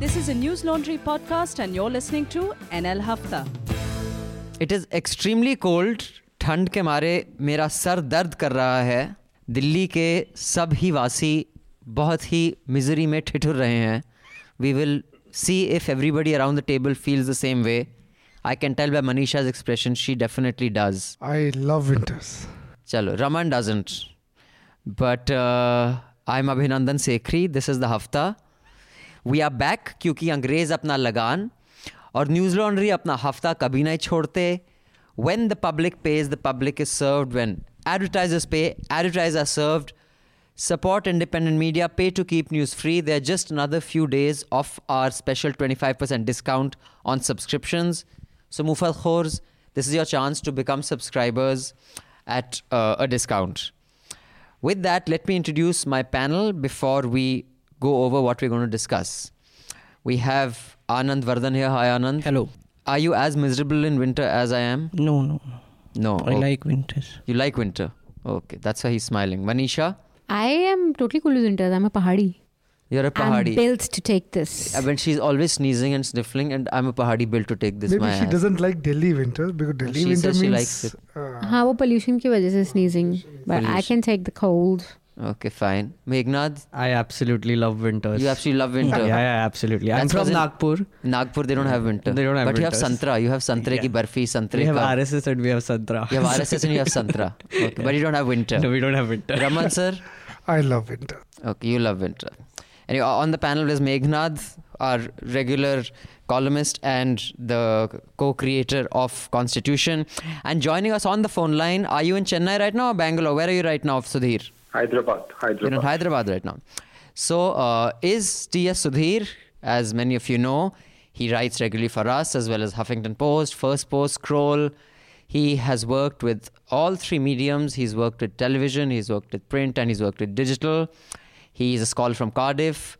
This is a News Laundry podcast, and you're listening to NL Hafta. It is extremely cold ठंड के मारे मेरा sir दर्द कर रहा है दिल्ली के सब ही वासी बहुत ही मिजरी में ठिठुर रहे हैं we will see if everybody around the table feels the same way I can tell by Manisha's expression she definitely does I love winters. चलो Raman doesn't but I am Abhinandan Sekhri this is the Hafta we are back क्योंकि अंग्रेज़ अपना लगान और news laundry अपना हफ्ता कभी नहीं छोड़ते when the public pays the public is served when advertisers pay advertisers are served support independent media pay to keep news free they're just another few days of our special 25% discount on subscriptions so mufal khors this is your chance to become subscribers at uh, a discount with that let me introduce my panel before we go over what we're going to discuss we have anand vardhan here hi anand Hello. are you as miserable in winter as I am? No, no, no. No. I Oh, like winters. You like winter? Okay, that's why he's smiling. Manisha, I am totally cool with winters. I'm a pahadi. you're a pahadi. I'm built to take this. I mean, she's always sneezing and sniffling, and I'm a pahadi built to take this. Maybe my she ass. doesn't like Delhi winters because Delhi She winter says she means likes it. uh, हाँ वो pollution की वजह से sneezing. But I Pollution. can take the cold. Okay, fine. Meghnad, I absolutely love winters. you absolutely love winter. Yeah, yeah, absolutely. I'm That's from 'cause Nagpur. Nagpur, they don't have winter. They don't have But you have santra. You have santre ki barfi, santre We have ka. RSS and we have Santra. You have RSS and you have santra. Okay, but you don't have winter. no, we don't have winter. Raman sir. I love winter. Okay, you love winter. Anyway, on the panel is Meghnad, our regular columnist and the co-creator of Constitution. And joining us on the phone line, are you in Chennai right now or Bangalore? Where are you right now, Sudhir? Hyderabad. You're in Hyderabad. Hyderabad right now. So, uh, is T.S. Sudhir, as many of you know, he writes regularly for us as well as Huffington Post, First Post, Scroll. He has worked with all three mediums. He's worked with television, he's worked with print, and he's worked with digital. He's a scholar from Cardiff,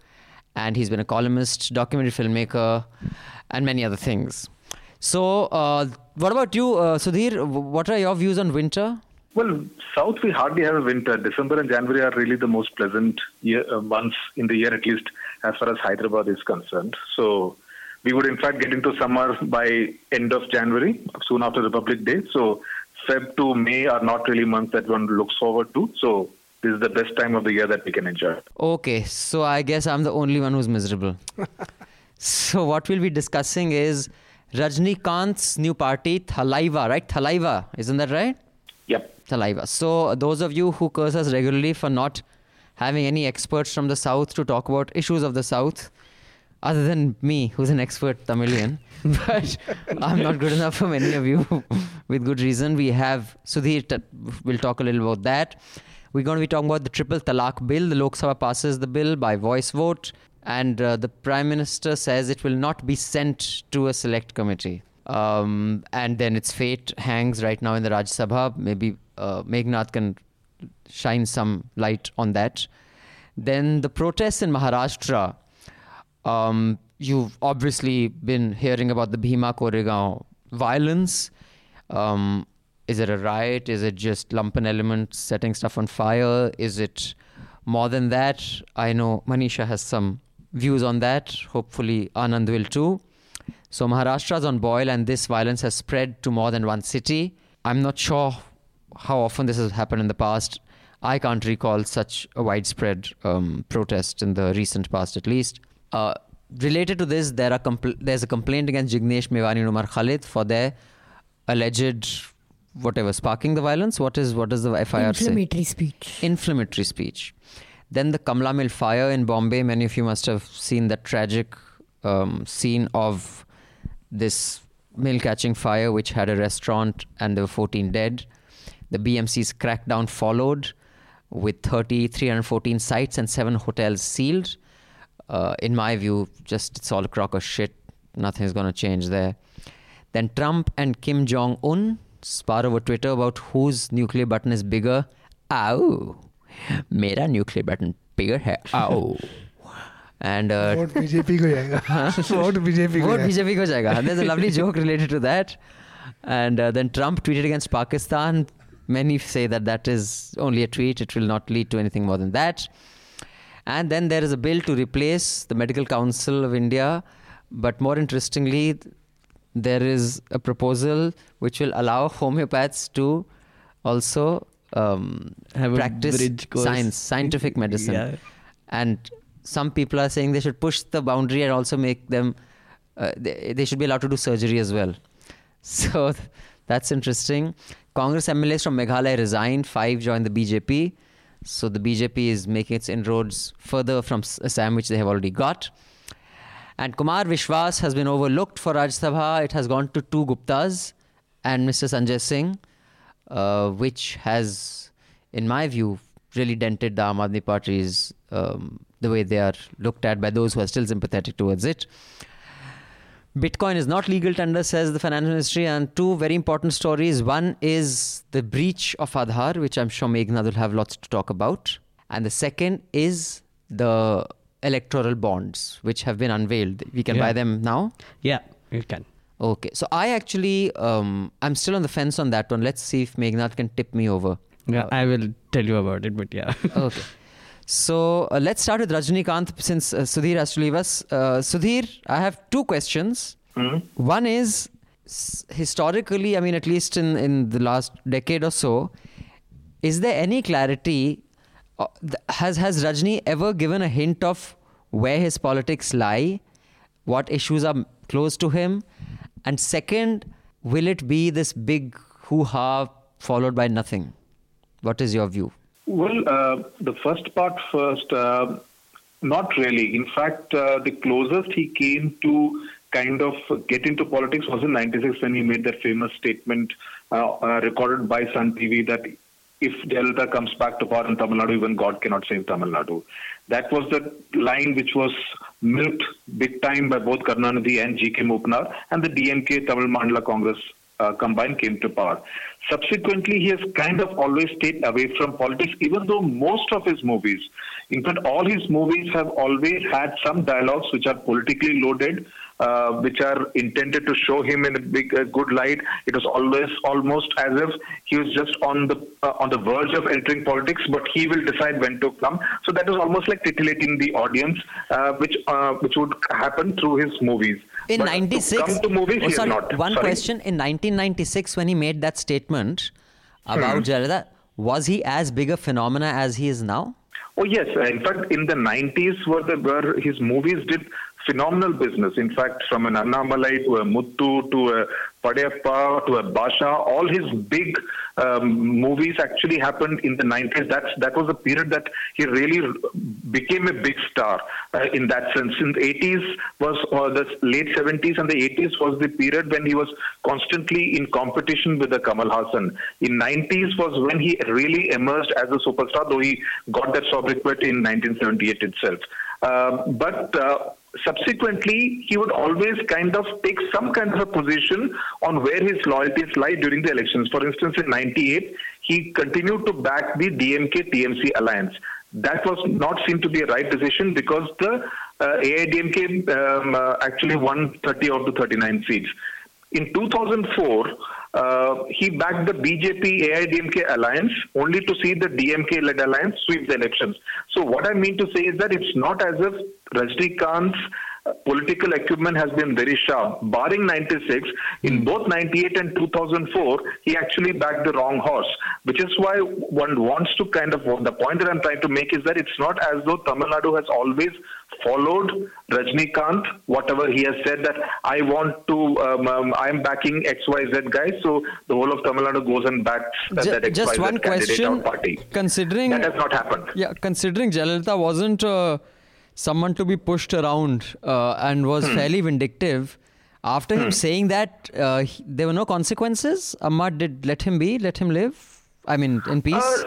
and he's been a columnist, documentary filmmaker, and many other things. So, uh, what about you, uh, Sudhir? What are your views on winter? Well, South we hardly have a winter. December and January are really the most pleasant year, uh, months in the year, at least as far as Hyderabad is concerned. So we would in fact get into summer by end of January, soon after Republic Day. So Feb to May are not really months that one looks forward to. So this is the best time of the year that we can enjoy. Okay, so I guess I'm the only one who's miserable. so what we'll be discussing is Rajnikant's new party, Thalaiva, right? Thalaiva, isn't that right? Yep. Thalaiva. So those of you who curse us regularly for not having any experts from the south to talk about issues of the south, other than me, who's an expert Tamilian, but I'm not good enough for many of you with good reason. We have Sudhir, t- we'll talk a little about that. We're going to be talking about the triple talaq bill. The Lok Sabha passes the bill by voice vote, and uh, the Prime Minister says it will not be sent to a select committee. Um, and then its fate hangs right now in the Rajya Sabha. Maybe uh, Meghnad can shine some light on that. Then the protests in Maharashtra. Um, you've obviously been hearing about the Bhima Koregaon violence. Um, is it a riot? Is it just lumpen elements setting stuff on fire? Is it more than that? I know Manisha has some views on that. Hopefully, Anand will too. So, Maharashtra's on boil, and this violence has spread to more than one city. I'm not sure how often this has happened in the past. I can't recall such a widespread um, protest in the recent past, at least. Uh, related to this, there are compl- there's a complaint against Jignesh Mevani and Umar Khalid for their alleged whatever sparking the violence. What is what does the FIR say? Inflammatory speech. inflammatory speech. Then the Kamla Mill fire in Bombay. Many of you must have seen that tragic um, scene of this mill catching fire, which had a restaurant and there were 14 dead. The BMC's crackdown followed with 30, 314 sites and seven hotels sealed. Uh, in my view, just it's all a crock of shit. Nothing's going to change there. Then Trump and Kim Jong un spar over Twitter about whose nuclear button is bigger. Ow. Mera nuclear button bigger hai. Ow. and uh, BJP ko jayega. BJP ko jayega. There's a lovely joke related to that. And uh, then Trump tweeted against Pakistan, Many say that that is only a tweet. It will not lead to anything more than that. And then there is a bill to replace the Medical Council of India. But more interestingly, there is a proposal which will allow homeopaths to also um, Have a practice science, scientific medicine. Yeah. And some people are saying they should push the boundary and also make them, uh, they, they should be allowed to do surgery as well. So that's interesting. Congress MLAs from Meghalaya resigned, five joined the BJP. So the BJP is making its inroads further from Assam, which they have already got. And Kumar Vishwas has been overlooked for Rajya Sabha. It has gone to two Guptas and Mr. Sanjay Singh, uh, which has, in my view, really dented the Aam Aadmi Party's um, the way they are looked at by those who are still sympathetic towards it. Bitcoin is not legal tender, says the finance ministry. And two very important stories. One is the breach of Aadhaar, which I'm sure Meghnad will have lots to talk about. And the second is the electoral bonds, which have been unveiled. We can buy them now. Yeah, you can. Okay. So I actually, um, I'm still on the fence on that one. Let's see if Meghnad can tip me over. Yeah, I will tell you about it, but yeah. okay. So uh, let's start with Rajnikant since uh, Sudhir has to leave us. Uh, Sudhir, I have two questions. Mhm. One is s- historically, I mean, at least in, in the last decade or so, is there any clarity? Uh, th- has has Rajni ever given a hint of where his politics lie? What issues are close to him? And second, will it be this big hoo ha followed by nothing? What is your view? Well, uh, the first part first, uh, not really. In fact, uh, the closest he came to kind of get into politics was in 96 when he made that famous statement uh, uh, recorded by Sun TV that if Jayalalitha comes back to power in Tamil Nadu, even God cannot save Tamil Nadu. That was the line which was milked big time by both Karunanidhi and G.K. Moopanar and the DMK Tamil Maanila Congress uh, combined came to power. Subsequently, he has kind of always stayed away from politics, even though most of his movies, in fact, all his movies have always had some dialogues which are politically loaded, uh, which are intended to show him in a big, uh, good light. It was always almost as if he was just on the uh, on the verge of entering politics, but he will decide when to come. So that was almost like titillating the audience, uh, which uh, which would happen through his movies. In But to 96, come to movies, oh, sorry, not. one Sorry. question. In 1996, when he made that statement about Hmm. Was he as big a phenomena as he is now? Oh yes, in fact, in the 90s, were the, where his movies did phenomenal business. In fact, from an Annamalai to a Muthu to a Padayappa to a Basha, all his big um, movies actually happened in the 90s. That's that was a period that he really became a big star uh, in that sense. In the 80s was uh, the late 70s and the 80s was the period when he was constantly in competition with the Kamal Haasan. In 90s was when he really emerged as a superstar, though he got that sobriquet in 1978 itself. Um, but uh, subsequently, he would always kind of take some kind of a position on where his loyalties lie during the elections. For instance, in 98, he continued to back the DMK TMC alliance. That was not seen to be a right decision because the uh, AIDMK um, uh, actually won 30 out of 39 seats. In 2004, uh, he backed the BJP AIDMK alliance only to see the DMK led alliance sweep the elections. So, what I mean to say is that it's not as if Rajnikant's uh, political acumen has been very sharp. Barring 96, in both 98 and 2004, he actually backed the wrong horse, which is why one wants to kind of, the point that I'm trying to make is that it's not as though Tamil Nadu has always followed Rajnikant, whatever he has said that I want to, um, um, I'm backing XYZ guys, so the whole of Tamil Nadu goes and backs uh, Ju- that XYZ just one question. party. Considering That has not happened. Yeah, considering Jayalalitha wasn't uh, someone to be pushed around uh, and was Hmm. fairly vindictive, after him saying that, uh, he- there were no consequences. Amma did let him be, let him live. I mean, in peace.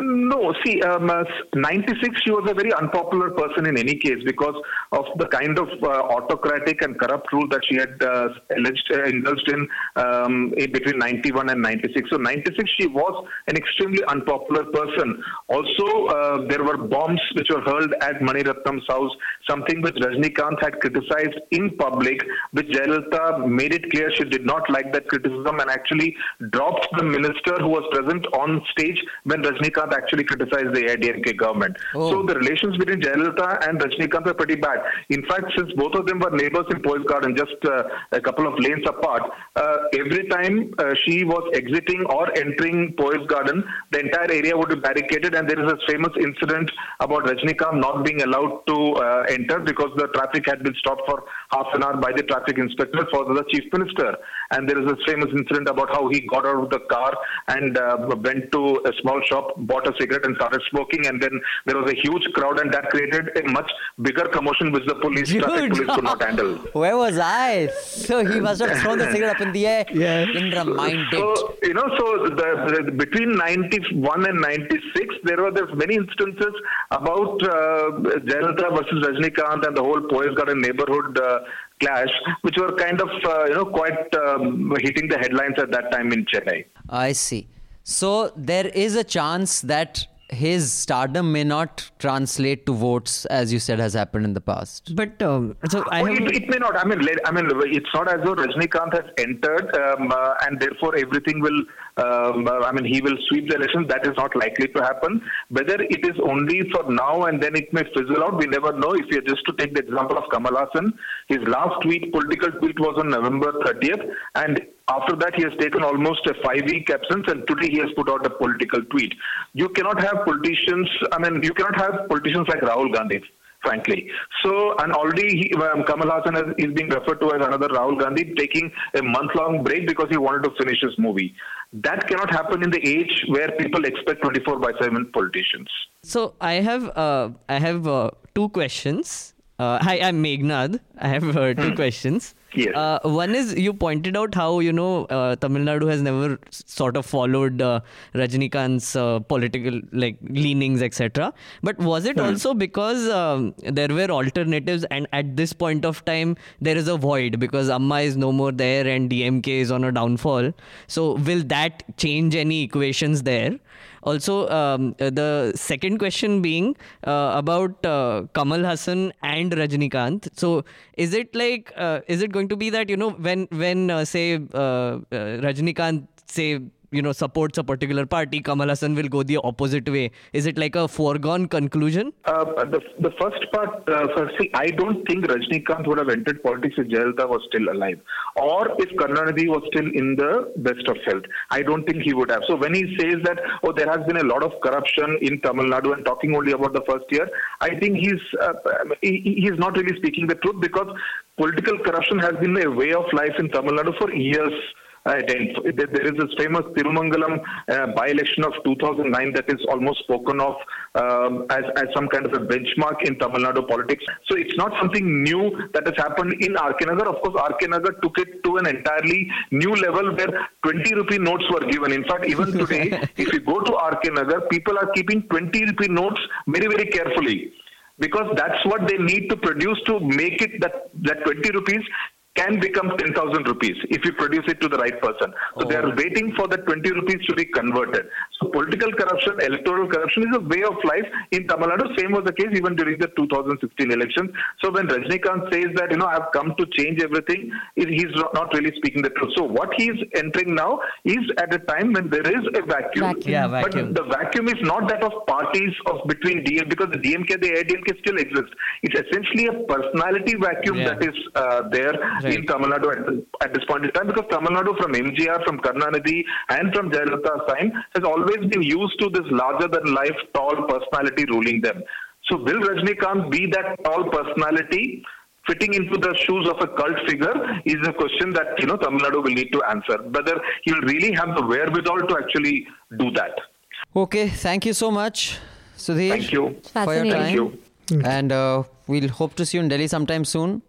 No, see, um, uh, 96, she was a very unpopular person in any case because of the kind of uh, autocratic and corrupt rule that she had uh, alleged uh, indulged in um, between 91 and 96. So 96, she was an extremely unpopular person. Also, uh, there were bombs which were hurled at Mani Ratnam's house, something which Rajnikant had criticized in public, which Jayalalitha made it clear she did not like that criticism and actually dropped the minister who was present on stage when Rajnikant actually criticized the AIDMK government. Oh. So the relations between Jayalalitha and Rajnikant were pretty bad. In fact, since both of them were neighbors in Poes Garden, just uh, a couple of lanes apart, uh, every time uh, she was exiting or entering Poes Garden, the entire area would be barricaded, and there is a famous incident about Rajnikant not being allowed to uh, enter because the traffic had been stopped for half an hour by the traffic inspector for the chief minister. And there is a famous incident about how he got out of the car and uh, went to a small shop, bought a cigarette, and started smoking. And then there was a huge crowd, and that created a much bigger commotion which the police, traffic police could not handle. Where was I? So he must have thrown the cigarette up in the air. Yeah. Indra mind it. So you know, so the, the between '91 and '96, there were there's many instances about uh, Jayalalitha versus Rajnikant and the whole Poes Garden neighborhood uh, clash, which were kind of uh, you know quite um, hitting the headlines at that time in Chennai. I see. So there is a chance that his stardom may not translate to votes, as you said has happened in the past. But um, so I Oh, have. it, it may not. I mean, I mean, it's not as though Rajnikant has entered, um, uh, and therefore everything will. Um, I mean, he will sweep the election. That is not likely to happen. Whether it is only for now and then it may fizzle out, we never know. If you just to take the example of Kamal Haasan, his last tweet, political tweet, was on November 30th, and after that he has taken almost a five-week absence, and today he has put out a political tweet. You cannot have politicians. I mean, you cannot have politicians like Rahul Gandhi frankly. So, and already he, um, Kamal Haasan has, is being referred to as another Rahul Gandhi taking a month-long break because he wanted to finish his movie. That cannot happen in the age where people expect 24 by 7 politicians. So I have uh, I have uh, two questions. Uh, hi, I'm Meghnad. I have uh, two questions. Yes. Uh, one is you pointed out how you know uh, Tamil Nadu has never sort of followed uh, Rajnikant's uh, political like leanings, etc. But was it also because um, there were alternatives, and at this point of time there is a void because Amma is no more there and DMK is on a downfall. So will that change any equations there? Also, um, uh, the second question being uh, about uh, Kamal Haasan and Rajnikant. So, is it like uh, is it going to be that you know when when uh, say uh, Rajnikant say you know supports a particular party, Kamal Haasan will go the opposite way? Is it like a foregone conclusion? Uh, the, the first part, uh, first, see, I don't think Rajnikant would have entered politics if Jayalalitha was still alive, or if Karnanidhi was still in the best of health. I don't think he would have. So when he says that, oh, there has been a lot of corruption in Tamil Nadu, and talking only about the first year, I think he's uh, he, he's not really speaking the truth because political corruption has been a way of life in Tamil Nadu for years. Uh, there is this famous Tirumangalam uh, by-election of 2009 that is almost spoken of um, as, as some kind of a benchmark in Tamil Nadu politics. So it's not something new that has happened in RK Nagar. Of course, RK Nagar took it to an entirely new level where 20 rupee notes were given. In fact, even today, if you go to RK Nagar, people are keeping 20 rupee notes very, very carefully because that's what they need to produce to make it that that 20 rupees can become 10,000 rupees if you produce it to the right person. So they are waiting for the 20 rupees to be converted. So political corruption, electoral corruption is a way of life in Tamil Nadu. Same was the case even during the 2016 elections. So when Rajnikant says that, you know, I've come to change everything, it- he's not not really speaking the truth. So what he's entering now is at a time when there is a vacuum. Vacuum. Yeah, vacuum. But the vacuum is not that of parties of between DM because the DMK, the AIDMK still exists. It's essentially a personality vacuum Yeah. that is uh, there in Right. Tamil Nadu at, at this point in time because Tamil Nadu from MGR, from Karnanidhi and from Jayalalitha's time has always been used to this larger than life tall personality ruling them. So will Rajnikant be that tall personality? Fitting into the shoes of a cult figure is a question that you know Tamil Nadu will need to answer. Whether he'll really have the wherewithal to actually do that. Okay, thank you so much, Sudhir. Thank you. For your time. Thank you. And uh, we'll hope to see you in Delhi sometime soon.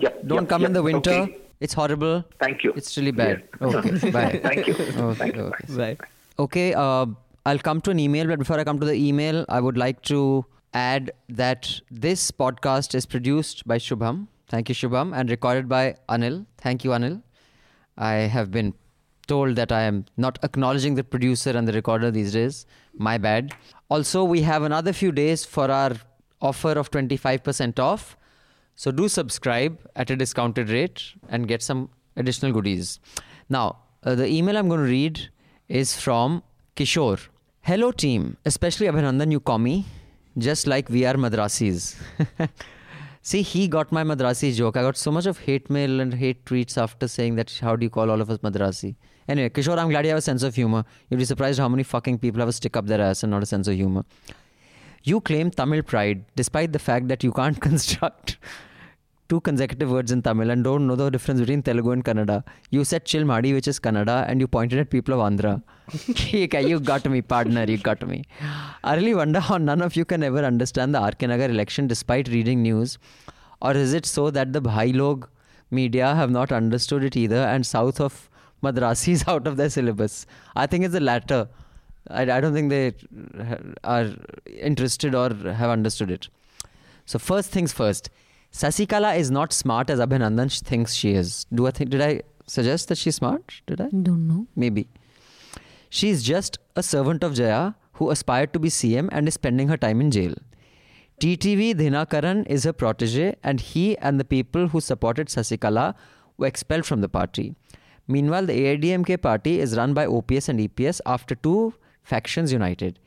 Yep, Don't yep, come in the winter. Okay. It's horrible. Thank you. It's really bad. Okay, bye. Thank you. Okay, Thank you. okay. Right. Okay, uh, I'll come to an email, but before I come to the email, I would like to add that this podcast is produced by Shubham. Thank you, Shubham, and recorded by Anil. Thank you, Anil. I have been told that I am not acknowledging the producer and the recorder these days. My bad. Also, we have another few days for our offer of 25% off. So do subscribe at a discounted rate and get some additional goodies. Now, uh, the email I'm going to read is from Kishore. Hello, team, especially Abhinandan, you call me, just like we are Madrasis. See, he got my Madrasi joke. I got so much of hate mail and hate tweets after saying that, how do you call all of us Madrasi? Anyway, Kishore, I'm glad you have a sense of humor. You'd be surprised how many fucking people have a stick up their ass and not a sense of humor. You claim Tamil pride despite the fact that you can't construct two consecutive words in Tamil and don't know the difference between Telugu and Kannada. You said Chilmadi, which is Kannada, and you pointed at people of Andhra. okay, you got me, partner, you got me. I really wonder how none of you can ever understand the RK Nagar election despite reading news. Or is it so that the Bhai Log media have not understood it either and south of Madrasi is out of their syllabus? I think it's the latter. I, I don't think they are interested or have understood it. So first things first, Sasikala is not smart as Abhinandan thinks she is. Do I think? Did I suggest that she's smart? Did I? Don't know. Maybe. She's just a servant of Jaya who aspired to be CM and is spending her time in jail. TTV Dhinakaran is her protege, and he and the people who supported Sasikala were expelled from the party. Meanwhile, the AIDMK party is run by OPS and EPS after two factions united.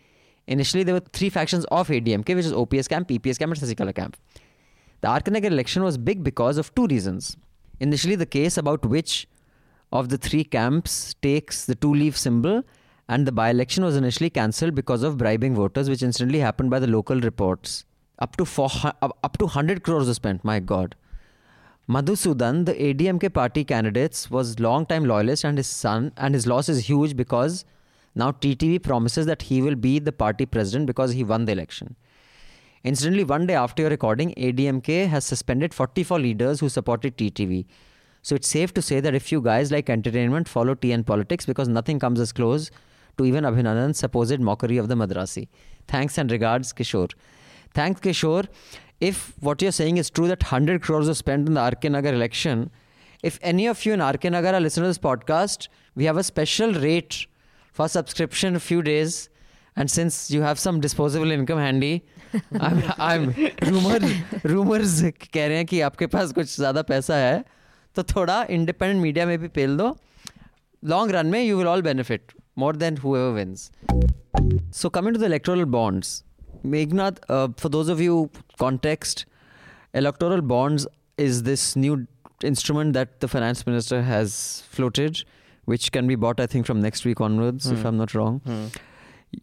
Initially, there were three factions of ADMK, which is OPS camp, EPS camp, and Sasikala camp. The RK Nagar election was big because of two reasons. Initially, the case about which of the three camps takes the two leaf symbol, and the by election was initially cancelled because of bribing voters, which incidentally happened by the local reports. Up to four, up uh, up to 100 crores was spent, my god. Madhusudan, the ADMK party candidates, was long-time loyalist, and his son and his loss is huge because now TTV promises that he will be the party president because he won the election. Incidentally, one day after your recording, ADMK has suspended 44 leaders who supported TTV. So it's safe to say that if you guys like entertainment, follow TN politics because nothing comes as close to even Abhinandan's supposed mockery of the Madrasi. Thanks and regards, Kishore. Thanks, Kishore. If what you're saying is true that 100 crores was spent in the RK Nagar election, if any of you in RK Nagar are listening to this podcast, we have a special rate for subscription a few days. And since you have some disposable income handy, I'm, I'm rumor rumors कह रहे हैं कि आपके पास कुछ ज़्यादा पैसा है तो थोड़ा इंडिपेंडेंट मीडिया में भी पेल दो लॉन्ग रन में you will all benefit more than whoever wins so coming to the electoral bonds Meghnad, uh, for those of you context electoral bonds is this new instrument that the finance minister has floated which can be bought i think from next week onwards if Hmm. i'm not wrong Hmm.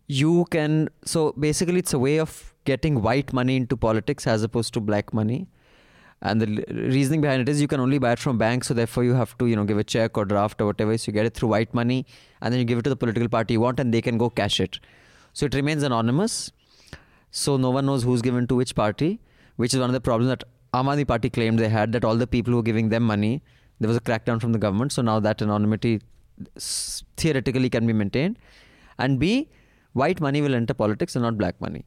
You can so basically it's a way of getting white money into politics as opposed to black money. And the reasoning behind it is you can only buy it from banks so therefore you have to you know give a check or draft or whatever. So you get it through white money and then you give it to the political party you want and they can go cash it. So it remains anonymous. So no one knows who's given to which party which is one of the problems that Aam Aadmi party claimed they had that all the people who were giving them money there was a crackdown from the government. So now that anonymity theoretically can be maintained. And b white money will enter politics and not black money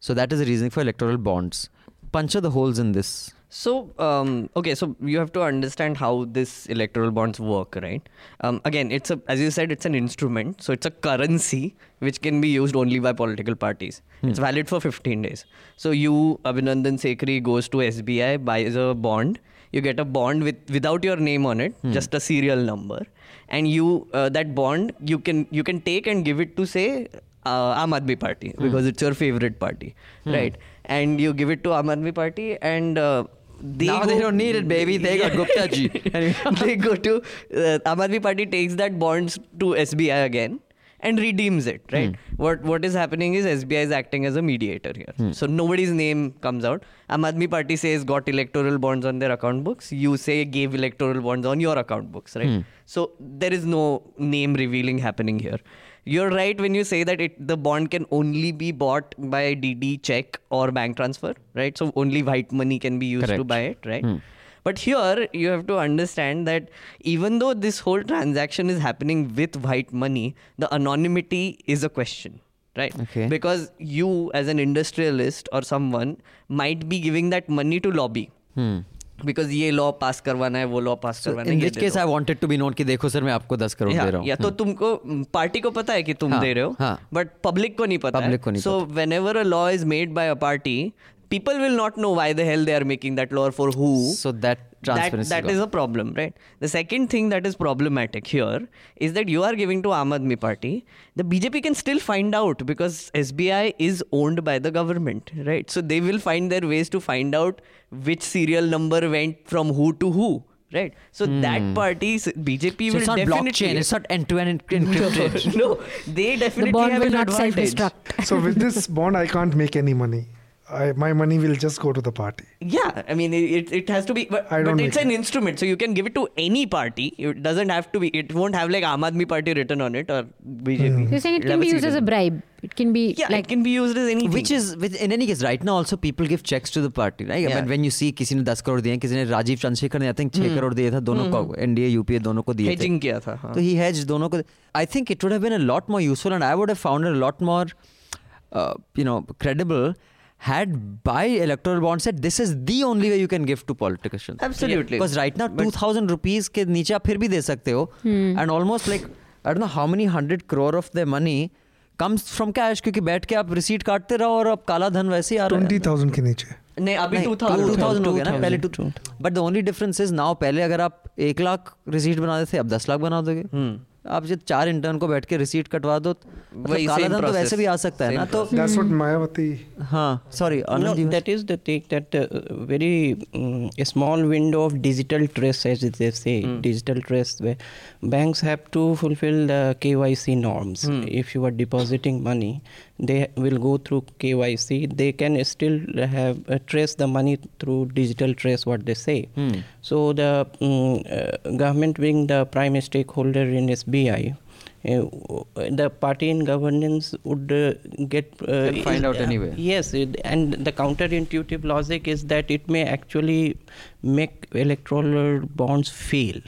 so that is the reason for electoral bonds puncture the holes in this So, um, okay, so you have to understand how this electoral bonds work, right? Um, again, it's a, as you said, it's an instrument. So it's a currency which can be used only by political parties. It's valid for 15 days. So you, Abhinandan Sekhri, goes to SBI, buys a bond. You get a bond with without your name on it, just a serial number, and you uh, that bond you can you can take and give it to say uh, Aam Aadmi Party because it's your favorite party, right? And you give it to Aam Aadmi Party, and uh, they now go, they don't need it baby. They got gupta ji. They go to uh, Aam Aadmi Party takes that bonds to SBI again and redeems it. Right. Hmm. What What is happening is SBI is acting as a mediator here. Hmm. So nobody's name comes out. Aam Aadmi Party says got electoral bonds on their account books. You say gave electoral bonds on your account books. Right. Hmm. So there is no name revealing happening here. You're right when you say that it the bond can only be bought by DD check or bank transfer, right? So only white money can be used to buy it, right? But here you have to understand that even though this whole transaction is happening with white money, the anonymity is a question. right? Okay. Because you, as an industrialist or someone, might be giving that money to lobby. Hmm. Because ये law पास करवाना है वो law पास So करवाना है in ये which they case दो। I wanted to be known कि देखो सर मैं आपको 10 करोड़ या, दे रहा हूँ या तो तुमको पार्टी को पता है कि तुम हाँ, दे रहे हो हाँ। बट पब्लिक को नहीं पता Public को नहीं so when ever a law is made by a party people will not know why the hell they are making that law or for who So that transparency. that, transparency that is is a problem right the second thing that is problematic here is that you are giving to Aam Aadmi party the bjp can still find out because sbi is owned by the government right so they will find their ways to find out which serial number went from who to who right so hmm. that party bjp So will it's not definitely blockchain. It's not end-to-end encrypted. no they definitely the bond have will an not advantage. self-destruct. So with this bond, I can't make any money. I, my money will just go to the party. Yeah, I mean it, it, it has to be, but, I don't but it's make an instrument, so you can give it to any party. It doesn't have to be. It won't have like Aam Aadmi Party written on it or BJP. You're saying it It'll can have be used as a serial- bribe. It can be Yeah, like it can be used as anything. Which is, with, in any case, right now also people give checks to the party, right? Yeah. When, when you see किसी ने 10 करोड़ दिए, किसी ने राजीव चंद्रशेखर ने I think 6 crore दिए था दोनों को एनडीए यूपीए दोनों को दिए थे. hedging किया था. हाँ. So he hedged दोनों को. I think it would have been a lot more useful, and I would have found it a lot more, uh, you know, credible. Had by electoral bond said this is the only way you can give to politicians. Absolutely. Because right now But- 2000 rupees के नीचे आप फिर भी दे सकते हो. And almost like I don't know how many hundred crore of their money comes from cash क्योंकि बैठ के आप रिसीट काटते रहो और अब काला धन वैसे ही आ रहा है. Twenty thousand के नीचे. नहीं अभी नहीं, 2000 2000 हो गया ना पहले to but the only difference is now पहले अगर आप एक लाख रिसीट बनाते थे अब दस लाख बना दोगे आप जब चार इंटर्न को बैठ के रिसीट कटवा दो तो वही काला धन तो वैसे भी आ सकता है ना तो दैट्स व्हाट मायावती हाँ sorry no that is the thing that very small window of digital trace as they say digital trace as they say, digital trace, where banks have to fulfill the KYC norms. If you are depositing money, they will go through KYC. They can still have uh, trace the money through digital trace, what they say. So the um, uh, government being the prime stakeholder in SBI. Uh, the party in governance would uh, get uh, find out uh, anyway. Yes, it, and the counterintuitive logic is that it may actually make electoral bonds fail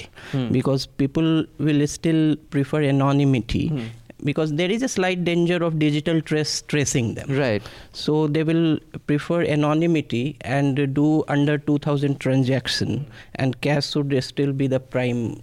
because people will still prefer anonymity. Because there is a slight danger of digital trace tracing them. Right. So they will prefer anonymity and do under 2000 transaction, and cash should still be the prime